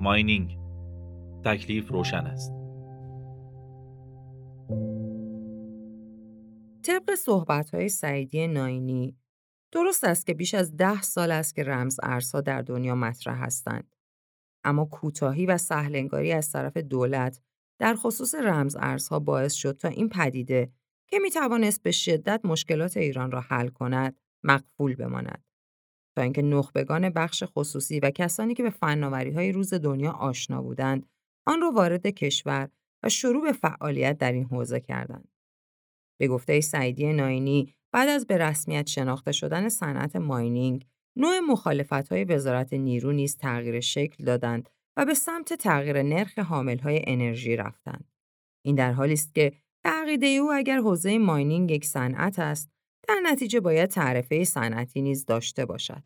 ماینینگ تکلیف روشن است طبق صحبت‌های سعیدی ناینی درست است که بیش از ده سال است که رمز ارزها در دنیا مطرح هستند. اما کوتاهی و سهلنگاری از طرف دولت در خصوص رمز ارزها باعث شد تا این پدیده که می توانست به شدت مشکلات ایران را حل کند مقفول بماند. تا اینکه نخبگان بخش خصوصی و کسانی که به فناوری های روز دنیا آشنا بودند آن را وارد کشور و شروع به فعالیت در این حوزه کردند. به گفته سعیدی ناینی بعد از به رسمیت شناخته شدن صنعت ماینینگ نوع های وزارت نیرو نیز تغییر شکل دادند و به سمت تغییر نرخ های انرژی رفتند. این در حالی است که عقیده او اگر حوزه ماینینگ یک صنعت است، در نتیجه باید تعرفه صنعتی نیز داشته باشد.